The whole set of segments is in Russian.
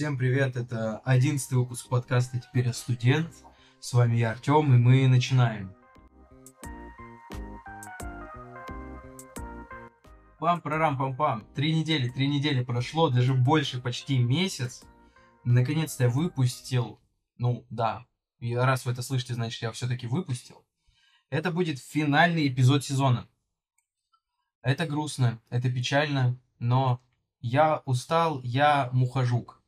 Всем привет, это одиннадцатый выпуск подкаста «Теперь я студент». С вами я, Артем, и мы начинаем. пам прорам пам пам Три недели, три недели прошло, даже больше, почти месяц. Наконец-то я выпустил, ну да, и раз вы это слышите, значит я все-таки выпустил. Это будет финальный эпизод сезона. Это грустно, это печально, но я устал, я мухожук.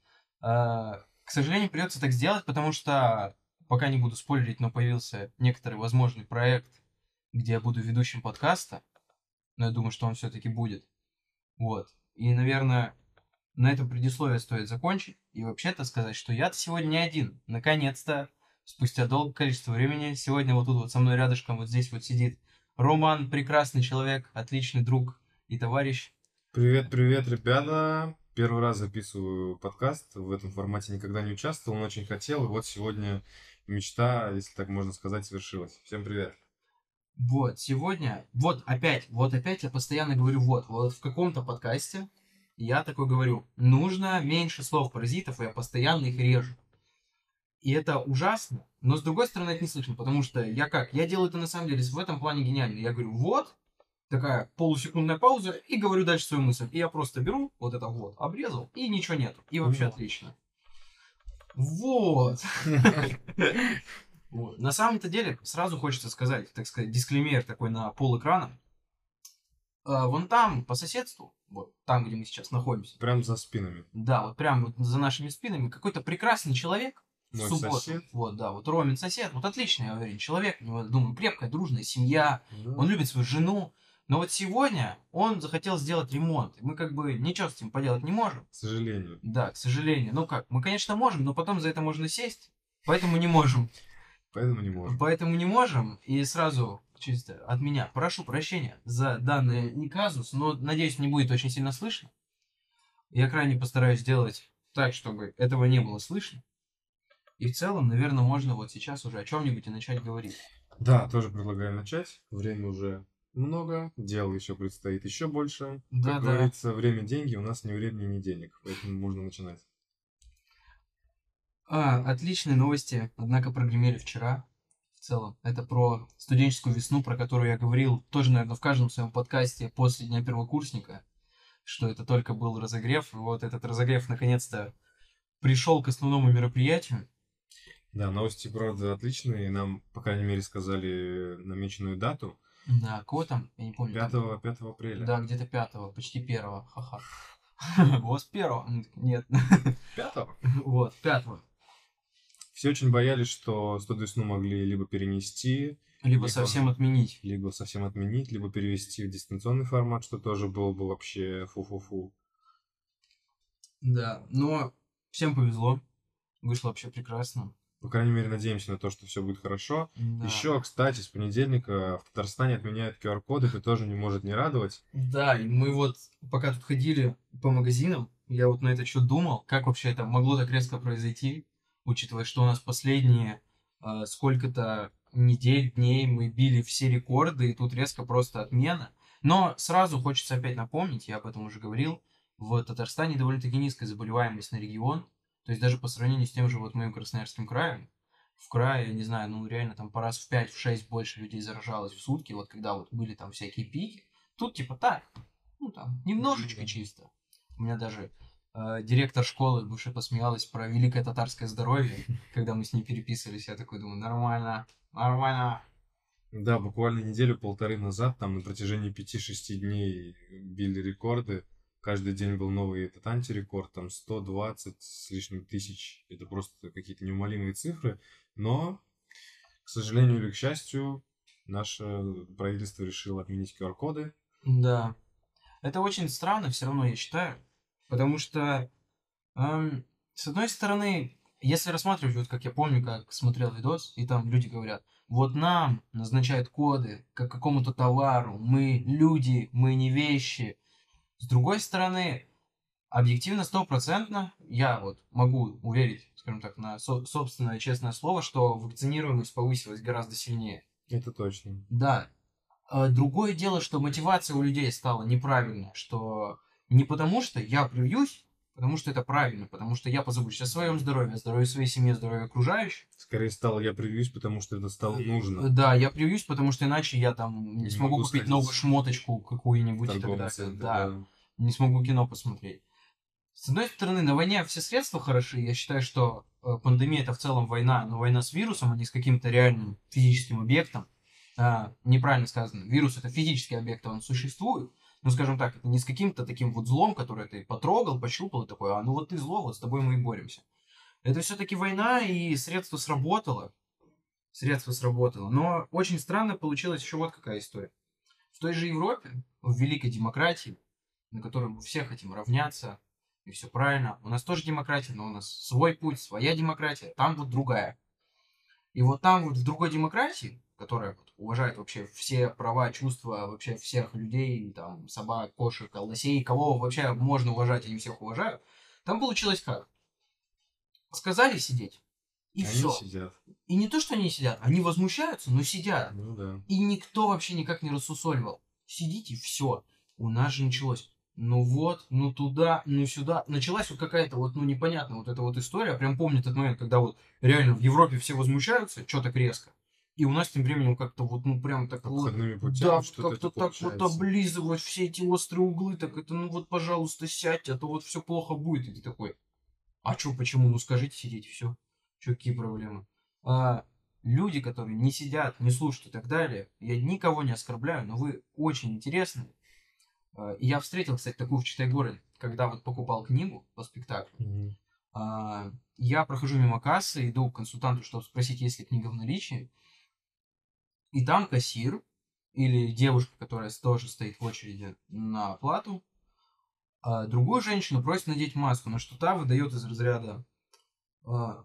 Э, к сожалению, придется так сделать, потому что, пока не буду спойлерить, но появился некоторый возможный проект, где я буду ведущим подкаста. Но я думаю, что он все-таки будет. Вот. И, наверное, на этом предисловие стоит закончить. И вообще-то сказать, что я сегодня не один. Наконец-то, спустя долгое количество времени, сегодня вот тут вот со мной рядышком, вот здесь вот сидит Роман, прекрасный человек, отличный друг и товарищ. Привет, привет, ребята. Первый раз записываю подкаст. В этом формате никогда не участвовал, но очень хотел. И вот сегодня мечта, если так можно сказать, свершилась. Всем привет. Вот, сегодня, вот опять, вот опять я постоянно говорю, вот, вот в каком-то подкасте я такой говорю, нужно меньше слов паразитов, и я постоянно их режу. И это ужасно, но с другой стороны это не слышно, потому что я как, я делаю это на самом деле в этом плане гениально. Я говорю, вот, такая полусекундная пауза, и говорю дальше свою мысль. И я просто беру вот это вот, обрезал, и ничего нету. И вообще отлично. Вот. вот. На самом-то деле, сразу хочется сказать, так сказать, дисклеймер такой на пол экрана. А, вон там, по соседству, вот там, где мы сейчас находимся. Прям за спинами. Да, вот прям вот за нашими спинами какой-то прекрасный человек. Мой субботу. сосед. Вот, да, вот Ромин сосед, вот отличный, я уверен, человек, у него, думаю, крепкая, дружная семья, Да. он любит свою жену. Но вот сегодня он захотел сделать ремонт. И мы как бы ничего с этим поделать не можем. К сожалению. Да, к сожалению. Ну как, мы, конечно, можем, но потом за это можно сесть. Поэтому не можем. Поэтому не можем. Поэтому не можем. И сразу чисто от меня прошу прощения за данный казус, но надеюсь, не будет очень сильно слышно. Я крайне постараюсь сделать так, чтобы этого не было слышно. И в целом, наверное, можно вот сейчас уже о чем-нибудь и начать говорить. Да, тоже предлагаю начать. Время уже много, дел еще предстоит еще больше. Да, как да. говорится, время деньги, у нас ни времени, ни денег. Поэтому можно начинать. А, отличные новости, однако прогремели вчера. В целом, это про студенческую весну, про которую я говорил тоже, наверное, в каждом своем подкасте после Дня первокурсника, что это только был разогрев. И вот этот разогрев наконец-то пришел к основному мероприятию. Да, новости, правда, отличные. Нам, по крайней мере, сказали намеченную дату. Да, кого там? Я не помню. 5, там- 5 апреля. Да, где-то пятого, почти первого. Ха-ха. Вот с первого. М, Нет. 5 Вот, пятого. Все очень боялись, что студ весну могли либо перенести, Либо Либо- совсем отменить. либо совсем отменить, либо перевести в дистанционный формат, что тоже было бы вообще фу-фу-фу. Да, но всем повезло. Вышло вообще прекрасно. По крайней мере, надеемся на то, что все будет хорошо. Да. Еще, кстати, с понедельника в Татарстане отменяют QR-коды, это тоже не может не радовать. Да, и мы вот пока тут ходили по магазинам, я вот на это что думал, как вообще это могло так резко произойти, учитывая, что у нас последние э, сколько-то недель, дней мы били все рекорды, и тут резко просто отмена. Но сразу хочется опять напомнить, я об этом уже говорил, в Татарстане довольно-таки низкая заболеваемость на регион, то есть даже по сравнению с тем же вот моим Красноярским краем, в крае, я не знаю, ну реально там по раз в 5-6 больше людей заражалось в сутки, вот когда вот были там всякие пики, тут типа так, ну там, немножечко чисто. У меня даже э, директор школы бывшая посмеялась про великое татарское здоровье, когда мы с ней переписывались, я такой думаю, нормально, нормально. Да, буквально неделю-полторы назад, там на протяжении 5-6 дней били рекорды. Каждый день был новый этот антирекорд, там 120 с лишним тысяч. Это просто какие-то неумолимые цифры. Но, к сожалению или к счастью, наше правительство решило отменить QR-коды. Да. Это очень странно, все равно я считаю. Потому что, эм, с одной стороны, если рассматривать, вот как я помню, как смотрел видос, и там люди говорят, вот нам назначают коды как какому-то товару, мы люди, мы не вещи. С другой стороны, объективно, стопроцентно, я вот могу уверить, скажем так, на со- собственное честное слово, что вакцинируемость повысилась гораздо сильнее. Это точно. Да. А Другое дело, что мотивация у людей стала неправильная, что не потому что я привьюсь, потому что это правильно, потому что я позабочусь о своем здоровье, о здоровье своей семьи, о здоровье окружающих. Скорее стало я привьюсь, потому что это стало нужно. Да, я привьюсь, потому что иначе я там не, Не смогу могу купить сходить новую шмоточку какую-нибудь и так далее. да, да. не смогу кино посмотреть. С одной стороны, на войне все средства хороши. Я считаю, что э, пандемия это в целом война, но война с вирусом, а не с каким-то реальным физическим объектом. А, неправильно сказано. Вирус это физический объект, он существует. Ну, скажем так, не с каким-то таким вот злом, который ты потрогал, пощупал и такой, а ну вот ты зло, вот с тобой мы и боремся. Это все-таки война, и средство сработало. Средство сработало. Но очень странно получилась еще вот какая история. В той же Европе, в великой демократии, на которой мы все хотим равняться, и все правильно. У нас тоже демократия, но у нас свой путь, своя демократия, там вот другая. И вот там вот в другой демократии, которая вот уважает вообще все права, чувства вообще всех людей, там, собак, кошек, лосей, кого вообще можно уважать, они всех уважают, там получилось как? Сказали сидеть, и Они все. сидят. И не то, что они сидят, они возмущаются, но сидят. Ну да. И никто вообще никак не рассусоливал. Сидите, все. У нас же началось. Ну вот, ну туда, ну сюда. Началась вот какая-то вот, ну непонятная вот эта вот история. Прям помню этот момент, когда вот реально в Европе все возмущаются, что так резко. И у нас тем временем как-то вот, ну прям так вот, Обходными путями да, как-то так вот облизывать все эти острые углы, так это, ну вот, пожалуйста, сядьте, а то вот все плохо будет. И ты такой, а что, почему? Ну скажите, сидеть, все. Что, какие проблемы? А, люди, которые не сидят, не слушают и так далее, я никого не оскорбляю, но вы очень интересны. А, И я встретил, кстати, такую в Читай-городе, когда вот покупал книгу по спектаклю. Мгм. А, Я прохожу мимо кассы, иду к консультанту, чтобы спросить, есть ли книга в наличии. И там кассир или девушка, которая тоже стоит в очереди на оплату, а другую женщину просит надеть маску, на что та выдает из разряда а,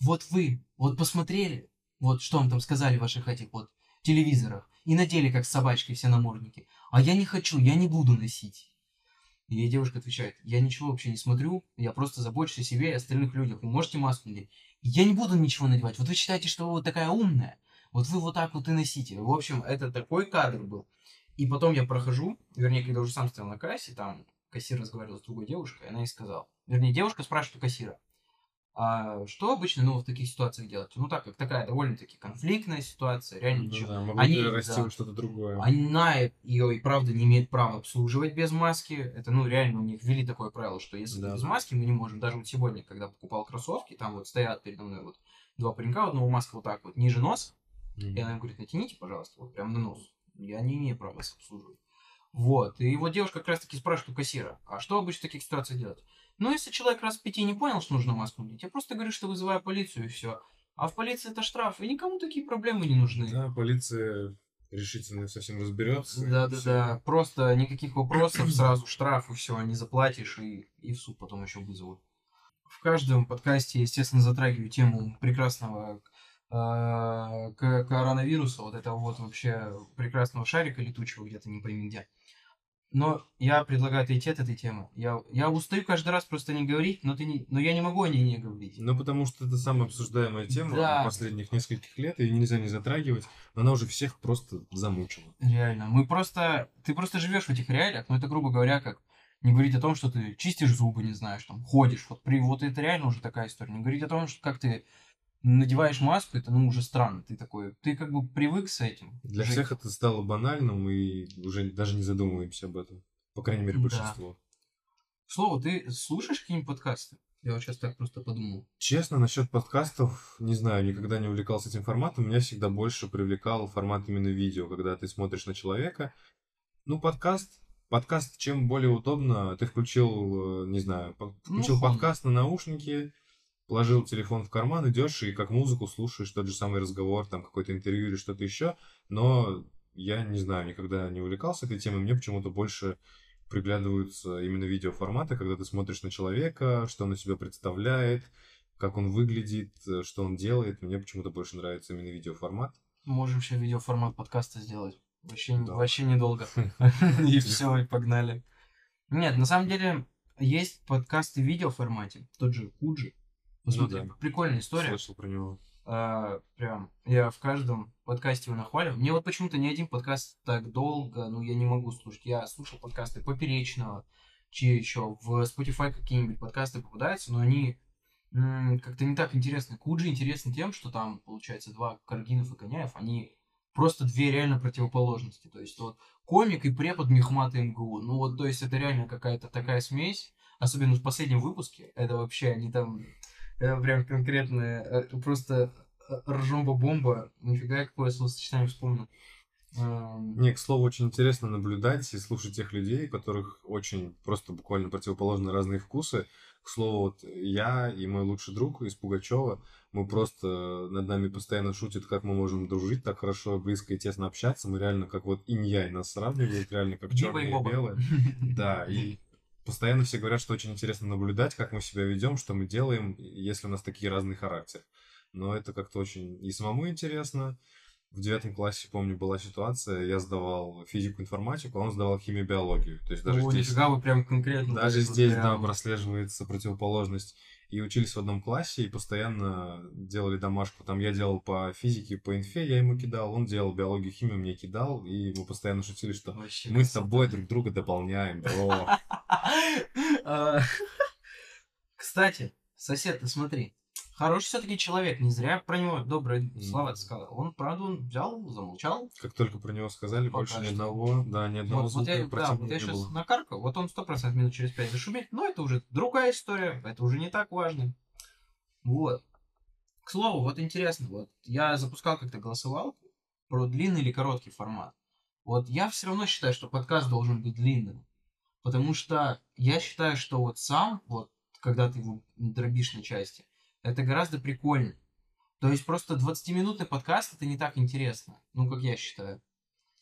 вот вы, вот посмотрели, вот что вам там сказали в ваших этих вот телевизорах, и надели как собачки все намордники, а я не хочу, я не буду носить. И девушка отвечает, я ничего вообще не смотрю, я просто забочусь о себе и остальных людях, вы можете маску надеть? Я не буду ничего надевать, вот вы считаете, что вы вот такая умная, вот вы вот так вот и носите. В общем, это такой кадр был. И потом я прохожу, вернее, когда уже сам стоял на кассе, там кассир разговаривал с другой девушкой, и она ей сказала. Вернее, девушка спрашивает у кассира, а что обычно, ну, в таких ситуациях делать? Ну, так как такая довольно-таки конфликтная ситуация, реально Ну ничего. да, могу Они- перерасти да. что-то другое. Она ее и правда не имеет права обслуживать без маски. Это, ну, реально у них ввели такое правило, что если Да. без маски мы не можем. Даже вот сегодня, когда покупал кроссовки, там вот стоят передо мной вот два паренька, у одного маска вот так вот ниже носа, Мгм. и она им говорит, натяните, пожалуйста, вот прям на нос. Я не имею права вас обслуживать. Вот. И вот девушка как раз таки спрашивает у кассира, а что обычно в таких ситуациях делать? Ну, если человек раз в пяти не понял, что нужно маску надеть, я просто говорю, что вызываю полицию и все. А в полиции это штраф, и никому такие проблемы не нужны. Да, полиция решительно совсем разберется. Да, да, да. Просто никаких вопросов, сразу штраф и все, не заплатишь, и, и в суд потом еще вызовут. В каждом подкасте, естественно, затрагиваю тему прекрасного к- коронавируса, вот этого вот вообще прекрасного шарика летучего где-то не пойми где. Но я предлагаю отойти от этой темы. Я, я устаю каждый раз просто не говорить, но, ты не, но я не могу о ней не говорить. Ну, потому что это самая обсуждаемая тема Да. последних нескольких лет, ее нельзя не затрагивать, она уже всех просто замучила. Реально. Мы просто... Ты просто живешь в этих реалиях, но это, грубо говоря, как не говорить о том, что ты чистишь зубы, не знаешь, там, ходишь. Вот, при... вот это реально уже такая история. Не говорить о том, что как ты надеваешь маску, это, ну, уже странно. Ты такой... Ты как бы привык с этим. Для жить. всех это стало банальным, и уже даже не задумываемся об этом. По крайней мере, Да. большинство. К слову, ты слушаешь какие-нибудь подкасты? Я вот сейчас так просто подумал. Честно, насчет подкастов, не знаю, никогда не увлекался этим форматом. Меня всегда больше привлекал формат именно видео, когда ты смотришь на человека. Ну, подкаст, подкаст чем более удобно. Ты включил, э, не знаю, по- включил фон. подкаст на наушники, положил телефон в карман, идешь и как музыку слушаешь тот же самый разговор, там какое-то интервью или что-то еще. Но я не знаю, никогда не увлекался этой темой. Мне почему-то больше приглядываются именно видеоформаты, когда ты смотришь на человека, что он из себя представляет, как он выглядит, э, что он делает. Мне почему-то больше нравится именно видеоформат. Можем еще видеоформат подкаста сделать. Вообще, Да. вообще недолго. И все, и погнали. Нет, на самом деле, есть подкасты в видеоформате. Тот же Куджи. Посмотри, Ну да. прикольная история. Слышал про него. А, прям, я в каждом подкасте его нахваливаю. Мне вот почему-то ни один подкаст так долго, ну, я не могу слушать. Я слушал подкасты Поперечного, чьи еще, в Spotify какие-нибудь подкасты попадаются, но они как-то не так интересны. Куджи интересны тем, что там, получается, два Каргинов и Коняев, они просто две реально противоположности. То есть вот комик и препод Мехмата МГУ. Ну вот, то есть это реально какая-то такая смесь. Особенно в последнем выпуске. Это вообще, они там прям конкретно э, просто э, ржомба-бомба. Нифига, какое словосочетание вспомнил. Эм, Не, к слову, очень интересно наблюдать и слушать тех людей, у которых очень просто буквально противоположные разные вкусы. К слову, вот я и мой лучший друг из Пугачева, мы просто над нами постоянно шутят, как мы можем дружить так хорошо, близко и тесно общаться. Мы реально как вот инь-яй нас сравнивают, реально как черное и белое. Да, и постоянно все говорят, что очень интересно наблюдать, как мы себя ведем, что мы делаем, если у нас такие разные характеры. Но это как-то очень и самому интересно. В девятом классе, помню, была ситуация, я сдавал физику, информатику, а он сдавал химию, биологию. То есть даже О, здесь, вы прям конкретно. даже здесь, да, прям- прослеживается противоположность. И учились в одном классе, и постоянно делали домашку. Там я делал по физике, по инфе, я ему кидал, он делал биологию, химию, мне кидал, и мы постоянно шутили, что Вообще мы с красота. тобой друг друга дополняем, Кстати, сосед, ты смотри. Хороший все-таки человек, не зря про него добрые слова ты сказал. Он, правда, он взял, замолчал. Как только про него сказали, Пока больше ни что. одного, да, ни одного Вот, вот звука я, да, вот я сейчас накаркал, вот он сто процентов минут через пять зашумит, но это уже другая история, это уже не так важно. Вот. К слову, вот интересно, вот я запускал как-то голосовалку про длинный или короткий формат. Вот я все равно считаю, что подкаст должен быть длинным. Потому что я считаю, что вот сам, вот, когда ты его дробишь на части, это гораздо прикольнее. То есть просто 20-минутный подкаст это не так интересно. Ну, как я считаю.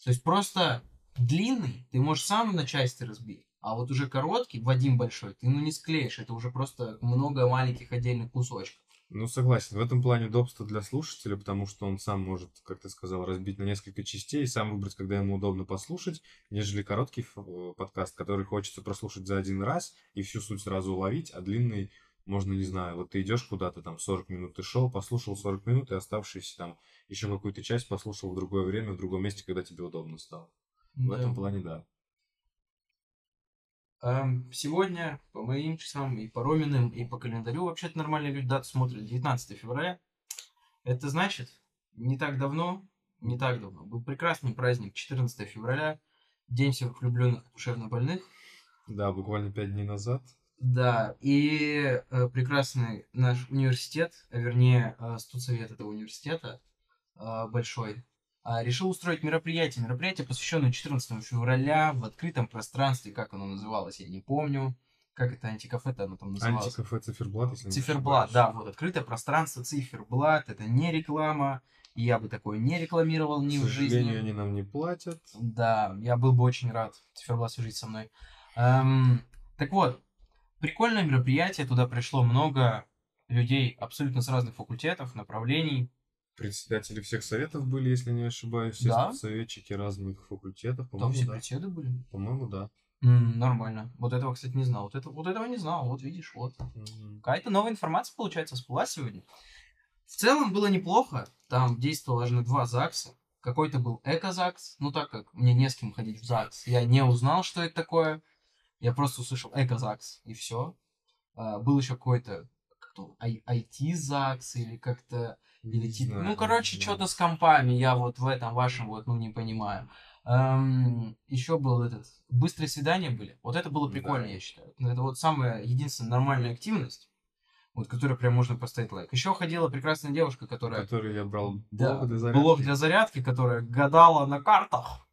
То есть просто длинный ты можешь сам на части разбить. А вот уже короткий, в один большой, ты ну не склеишь. Это уже просто много маленьких отдельных кусочков. Ну, согласен. В этом плане удобство для слушателя, потому что он сам может, как ты сказал, разбить на несколько частей и сам выбрать, когда ему удобно послушать, нежели короткий э, подкаст, который хочется прослушать за один раз и всю суть сразу уловить, а длинный можно, не знаю, вот ты идешь куда-то, там 40 минут ты шел, послушал 40 минут, и оставшиеся там еще какую-то часть послушал в другое время, в другом месте, когда тебе удобно стало. В Да. этом плане, да. Эм, Сегодня, по моим часам, и по Роминым, и по календарю, вообще-то нормальные люди дату смотрят 19 февраля. Это значит, не так давно, не так давно, был прекрасный праздник 14 февраля, День всех влюбленных и душевно больных. Да, буквально пять дней назад. Да, и э, прекрасный наш университет, а вернее, э, студсовет этого университета э, большой, решил устроить мероприятие. Мероприятие, посвященное 14 февраля в открытом пространстве, как оно называлось, я не помню. Как это антикафе-то оно там называлось? Антикафе Циферблат, если Циферблат, да, вот открытое пространство Циферблат, это не реклама, я бы такое не рекламировал ни К в сожалению, жизни. они нам не платят. Да, я был бы очень рад Циферблат свяжись со мной. Эм, так вот, прикольное мероприятие, туда пришло много людей абсолютно с разных факультетов, направлений. Председатели всех советов были, если не ошибаюсь, все Да. советчики разных факультетов, Там все да. беседы были. По-моему, да. М, нормально. Вот этого, кстати, не знал. Вот, это, вот этого не знал. Вот видишь, вот. Мгм. Какая-то новая информация, получается, всплыла сегодня. В целом было неплохо. Там действовало аж на два ЗАГСа. Какой-то был эко-ЗАГС. Ну, так как мне не с кем ходить в ЗАГС, я не узнал, что это такое. Я просто услышал эко-ЗАГС, и все. был еще какой-то ай- IT-ЗАГС или как-то... Не типа... знаю, Ну, короче, что-то с компами. Я вот в этом вашем вот, ну, не понимаю. еще был этот... Быстрые свидания были. Вот это было Да. прикольно, я считаю. Это вот самая единственная нормальная активность, вот, которой прям можно поставить лайк. Еще ходила прекрасная девушка, которая... Который я брал Да, блог для зарядки. блог для зарядки, которая гадала на картах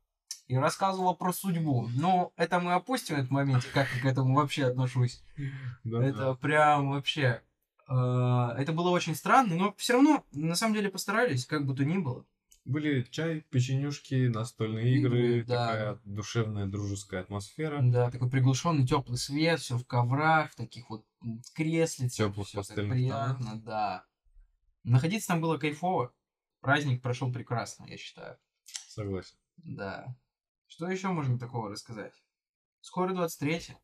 и рассказывала про судьбу. Но это мы опустим этот момент, как я к этому вообще отношусь. Да, Это да. прям вообще... э, Это было очень странно, но все равно, на самом деле, постарались, как бы то ни было. Были чай, печенюшки, настольные Игры, игры, да. такая душевная, дружеская атмосфера. Да, такой приглушенный теплый свет, все в коврах, в таких вот всё так пастельных приятно, да. Находиться там было кайфово. Праздник прошел прекрасно, я считаю. Согласен. Да. Что еще можно такого рассказать? Скоро 23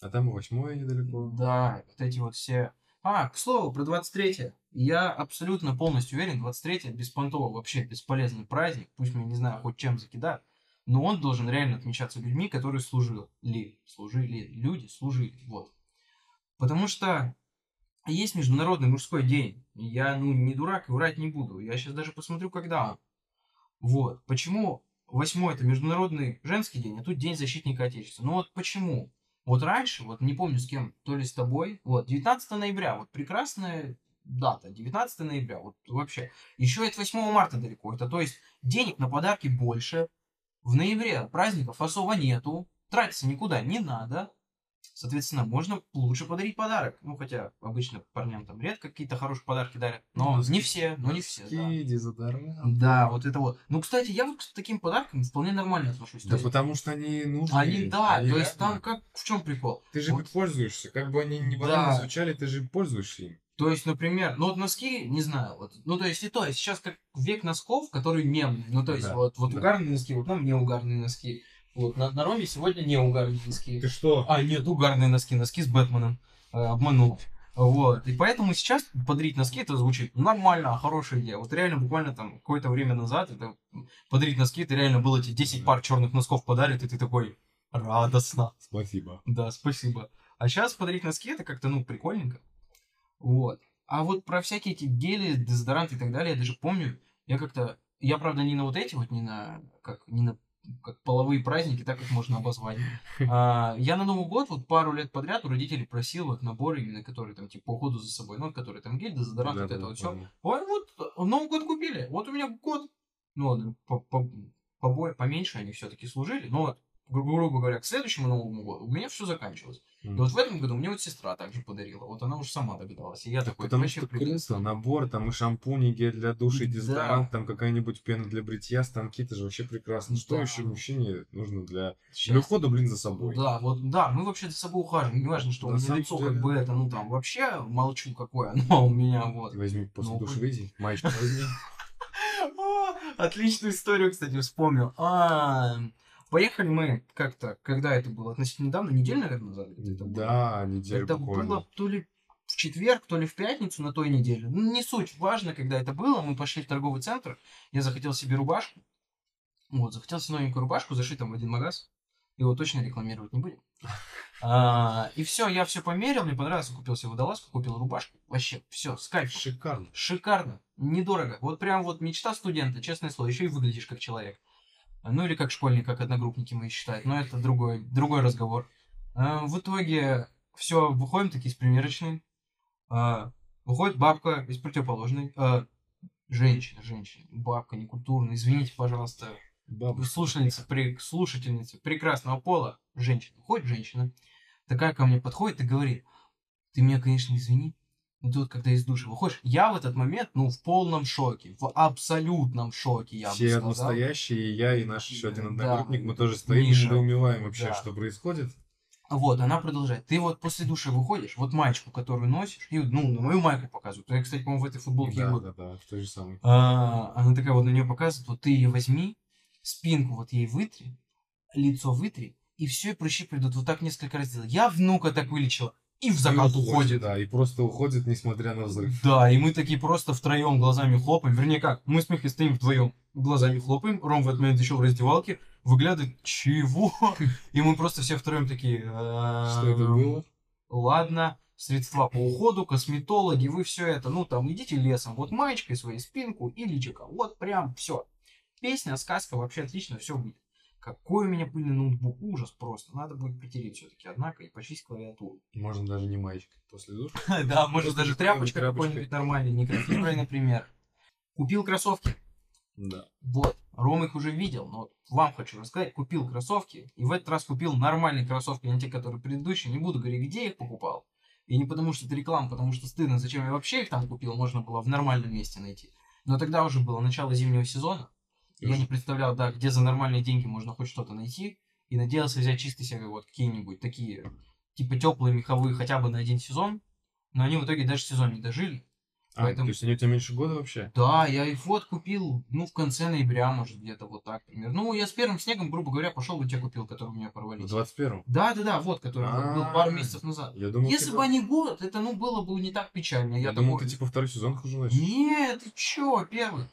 А там и восьмое недалеко. Да, вот эти вот все... А, к слову, про 23 Я абсолютно полностью уверен, 23 беспонтово вообще бесполезный праздник. Пусть меня, не знаю, хоть чем закидают. но он должен реально отмечаться людьми, которые служили. Служили. Люди служили. Вот. Потому что есть Международный мужской день. Я, ну, не дурак и врать не буду. Я сейчас даже посмотрю, когда он. Вот. Почему восьмой это Международный женский день, а тут День защитника Отечества? Ну вот почему? Вот раньше, вот не помню с кем, то ли с тобой, вот, 19 ноября, вот прекрасная дата, 19 ноября, вот вообще. Еще это 8 марта далеко, это то есть денег на подарки больше, в ноябре праздников особо нету, тратиться никуда не надо, Соответственно, можно лучше подарить подарок. Ну, хотя обычно парням там редко какие-то хорошие подарки дарят. Но носки, не все, но не все. Да. дезодорант. Да, вот это вот. Ну, кстати, я вот к таким подаркам вполне нормально отношусь. Да потому что они нужны. Они, да, они то есть там как, в чем прикол? Ты же вот. пользуешься, как бы они ни банально да. звучали, ты же пользуешься им. То есть, например, ну вот носки, не знаю, вот, ну то есть и то, есть сейчас как век носков, которые мемные, ну то есть да, вот, вот да. угарные носки, вот нам не угарные носки. Вот, на, на Роме сегодня не угарные носки. Ты что? А, нет, угарные носки, носки с Бэтменом. Э, обманул. Вот. И поэтому сейчас подарить носки это звучит нормально, хорошая идея. Вот реально буквально там какое-то время назад это подарить носки, это реально было тебе 10 пар черных носков подарит, и ты такой радостно. Спасибо. Да, спасибо. А сейчас подарить носки это как-то, ну, прикольненько. Вот. А вот про всякие эти гели, дезодоранты и так далее, я даже помню, я как-то, я правда не на вот эти вот, не на, как, не на как половые праздники, так их можно обозвать. А, я на Новый год вот пару лет подряд у родителей просил вот наборы именно, которые там типа по уходу за собой, ну, которые там гель, дезодорант, да, вот да, это да, вот все. Ой, вот Новый год купили, вот у меня год, ну по, по, побой, поменьше они все-таки служили, но вот грубо говоря, к следующему Новому году у меня все заканчивалось. Mm. И вот в этом году мне вот сестра также подарила. Вот она уже сама догадалась. И я так такой, потому что круто, набор, там и шампуни, гель для души, да. дезодорант, там какая-нибудь пена для бритья, станки, это же вообще прекрасно. Что да. еще мужчине нужно для, для ухода, блин, за собой? Да, вот, да, мы вообще за собой ухаживаем. Не важно, что да, у меня лицо деле... как бы это, ну там, вообще молчу какое, но у меня вот. Возьми после ну, души выйди, маечку возьми. Отличную историю, кстати, вспомнил. А, Поехали мы как-то, когда это было, относительно недавно, неделю, наверное, назад где-то Да, неделю Это буквально. было то ли в четверг, то ли в пятницу на той неделе. Ну, не суть, важно, когда это было. Мы пошли в торговый центр, я захотел себе рубашку. Вот, захотел себе новенькую рубашку, зашли там в один магаз. Его точно рекламировать не будем. А, и все, я все померил, мне понравилось, купил себе водолазку, купил рубашку. Вообще, все, с кайфом. Шикарно. Шикарно. Недорого. Вот прям вот мечта студента, честное слово. Еще и выглядишь как человек. Ну или как школьник, как одногруппники мои считают. Но это другой, другой разговор. А, в итоге все, выходим такие с примерочной. А, выходит бабка из противоположной. А, женщина, женщина. Бабка некультурная. Извините, пожалуйста. Бабушка. Слушательница, при, слушательница прекрасного пола. Женщина. Ходит женщина. Такая ко мне подходит и говорит. Ты меня, конечно, извини, ну, тут, когда из души выходишь, я в этот момент, ну, в полном шоке, в абсолютном шоке, я Все бы сказал. настоящие, я и наш еще один одногруппник, да, мы тоже стоим и недоумеваем вообще, да. что происходит. Вот, она продолжает. Ты вот после души выходишь, вот маечку, которую носишь, и, ну, на мою майку показывают. Я, кстати, по-моему, в этой футболке да, был. Да, да, в той же самой. А, она такая вот на нее показывает, вот ты ее возьми, спинку вот ей вытри, лицо вытри, и все, и прыщи придут. Вот так несколько раз делай. Я внука так вылечила и в закат и уходит, уходит. Да, и просто уходит, несмотря на взрыв. Да, и мы такие просто втроем глазами хлопаем. Вернее как, мы с Михой стоим вдвоем глазами хлопаем. Ром в этот момент еще в раздевалке. Выглядывает, чего? И мы просто все втроем такие... Что это было? Ладно, средства по уходу, косметологи, вы все это, ну там идите лесом, вот маечкой своей спинку и личика, вот прям все. Песня, сказка, вообще отлично, все будет. Какой у меня пыльный ноутбук, ужас просто. Надо будет притереть все-таки, однако, и почистить клавиатуру. Можно даже не маечкой после душа. Да, можно даже тряпочка какой-нибудь нормальный, микрофиброй, например. Купил кроссовки. Да. Вот, Ром их уже видел, но вам хочу рассказать, купил кроссовки, и в этот раз купил нормальные кроссовки, не те, которые предыдущие, не буду говорить, где я их покупал. И не потому, что это реклама, потому что стыдно, зачем я вообще их там купил, можно было в нормальном месте найти. Но тогда уже было начало зимнего сезона, я не представлял, да, где за нормальные деньги можно хоть что-то найти. И надеялся взять чисто себе вот какие-нибудь такие, типа теплые меховые хотя бы на один сезон. Но они в итоге даже сезон не дожили. А, Поэтому... то есть они у тебя меньше года вообще? Да, я их вот купил, ну, в конце ноября, может, где-то вот так, примерно. Ну, я с первым снегом, грубо говоря, пошел и те купил, которые у меня порвались. В 21-м? Да, да, да, вот, который был пару месяцев назад. Я думал, Если бы они год, это, ну, было бы не так печально. Я, думал, ты, типа, второй сезон хожу Нет, ты чё, первый.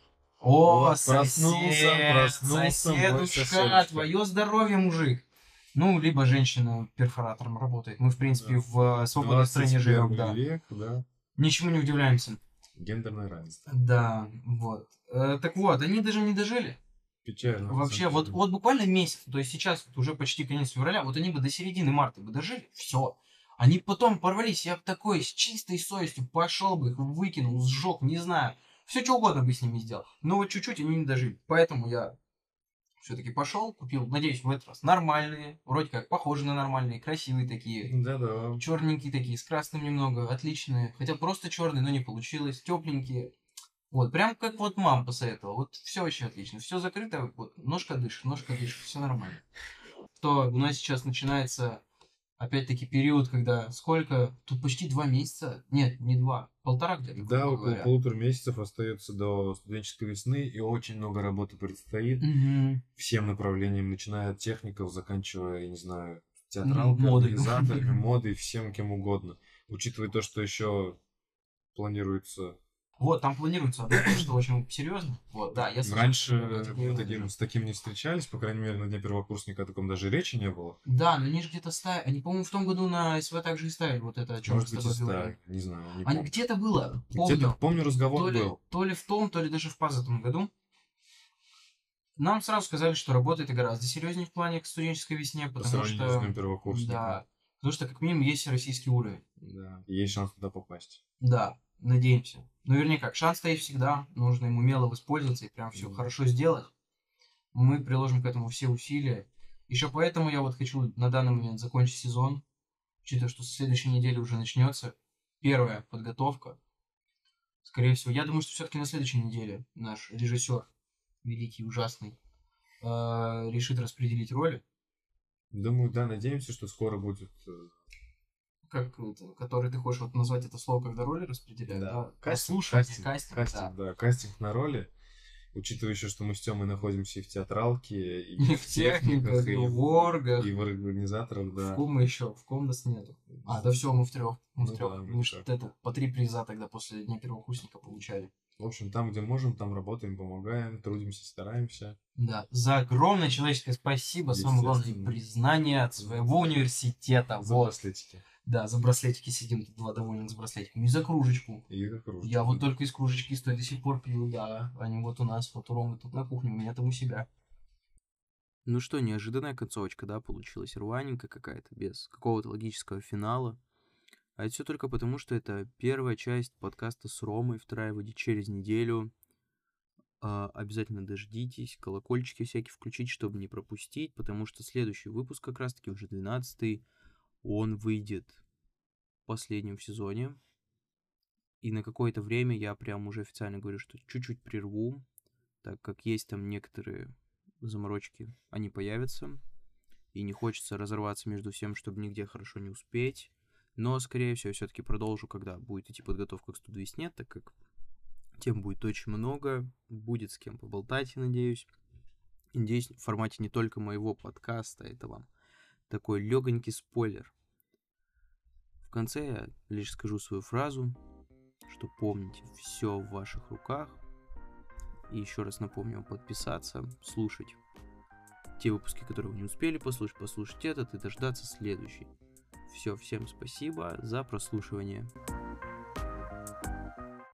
О, Вот, проснулся, сосед, проснулся мой соседушка, твое здоровье, мужик. Ну, либо женщина перфоратором работает. Мы, в принципе, Да. в э, свободной стране 21 живем, да. век, да. Ничему не удивляемся. Гендерное равенство. Да, вот. Э, так вот, они даже не дожили. Печально. Вообще, вот, вот буквально месяц, то есть сейчас вот уже почти конец февраля, вот они бы до середины марта бы дожили, все. Они потом порвались, я бы такой с чистой совестью пошел бы их выкинул, сжег, не знаю. Все что угодно бы с ними сделал. Но вот чуть-чуть они не дожили. Поэтому я все-таки пошел, купил, надеюсь, в этот раз нормальные, вроде как похожи на нормальные, красивые такие, Да-да. черненькие такие, с красным немного, отличные. Хотя просто черные, но не получилось, тепленькие. Вот, прям как вот мама посоветовала. Вот все вообще отлично. Все закрыто, вот, ножка дышит, ножка дышит, все нормально. То у нас сейчас начинается опять-таки период, когда сколько? Тут почти два месяца. Нет, не два, полтора где-то. Да, около говоря. полутора месяцев остается до студенческой весны, и очень много работы предстоит. Мгм. Всем направлениям, начиная от техников, заканчивая, я не знаю, театралкой, модой. организаторами, модой, всем кем угодно. Учитывая то, что еще планируется Вот, там планируется одно, что очень серьезно. Вот, да, я Раньше мы таким, с таким не встречались, по крайней мере, на дне первокурсника о таком даже речи не было. Да, но они же где-то ставили. Они, по-моему, в том году на СВ также и ставили вот это, о чем мы Может с быть, и тобой говорили. не знаю, не Они помню. где-то было, Где-то, помню. помню, разговор то ли, был. то ли в том, то ли даже в позатом году. Нам сразу сказали, что работа это гораздо серьезнее в плане к студенческой весне, По потому сравнению что... с днем первокурсника. Да. Потому что, как минимум, есть российский уровень. Да. И есть шанс туда попасть. Да, надеемся. Ну, вернее как, шанс стоит всегда, нужно им умело воспользоваться и прям все хорошо сделать. Мы приложим к этому все усилия. Еще поэтому я вот хочу на данный момент закончить сезон, учитывая, что с следующей недели уже начнется первая подготовка. Скорее всего, я думаю, что все-таки на следующей неделе наш режиссер, великий, ужасный, э, решит распределить роли, Думаю, да, надеемся, что скоро будет э, как это, который ты хочешь вот назвать это слово, когда роли распределяют, да? кастинг, Прослушивание, кастинг, кастинг, кастинг, да. да. кастинг на роли. Учитывая еще, что мы с Тёмой находимся и в театралке, и, И в техниках, и в оргах. и в организаторах, В да. ком мы еще? В ком нас нету? А, да все, мы в трех. Мы в Ну трех. да, мы мы в это по три приза тогда после дня первокурсника получали. В общем, там, где можем, там работаем, помогаем, трудимся, стараемся. Да, за огромное человеческое спасибо, самое главное, признание от своего университета. За Вот. браслетики. Да, за браслетики сидим, тут два довольных с браслетиками. И за кружечку. И за кружки. Я вот только из кружечки стой до сих пор пью, да. Они вот у нас, вот у Ромы тут на кухне, у меня там у себя. Ну что, неожиданная концовочка, да, получилась рваненькая какая-то, без какого-то логического финала. А это все только потому, что это первая часть подкаста с Ромой, вторая выйдет через неделю. А, обязательно дождитесь, колокольчики всякие включить, чтобы не пропустить, потому что следующий выпуск как раз-таки уже 12 он выйдет последним в сезоне. И на какое-то время я прям уже официально говорю, что чуть-чуть прерву, так как есть там некоторые заморочки, они появятся. И не хочется разорваться между всем, чтобы нигде хорошо не успеть. Но, скорее всего, все-таки продолжу, когда будет идти подготовка к студ весне, так как тем будет очень много, будет с кем поболтать, надеюсь. И надеюсь, в формате не только моего подкаста, это вам такой легонький спойлер. В конце я лишь скажу свою фразу, что помните, все в ваших руках. И еще раз напомню вам подписаться, слушать те выпуски, которые вы не успели послушать, послушать этот и дождаться следующий. Все, всем спасибо за прослушивание.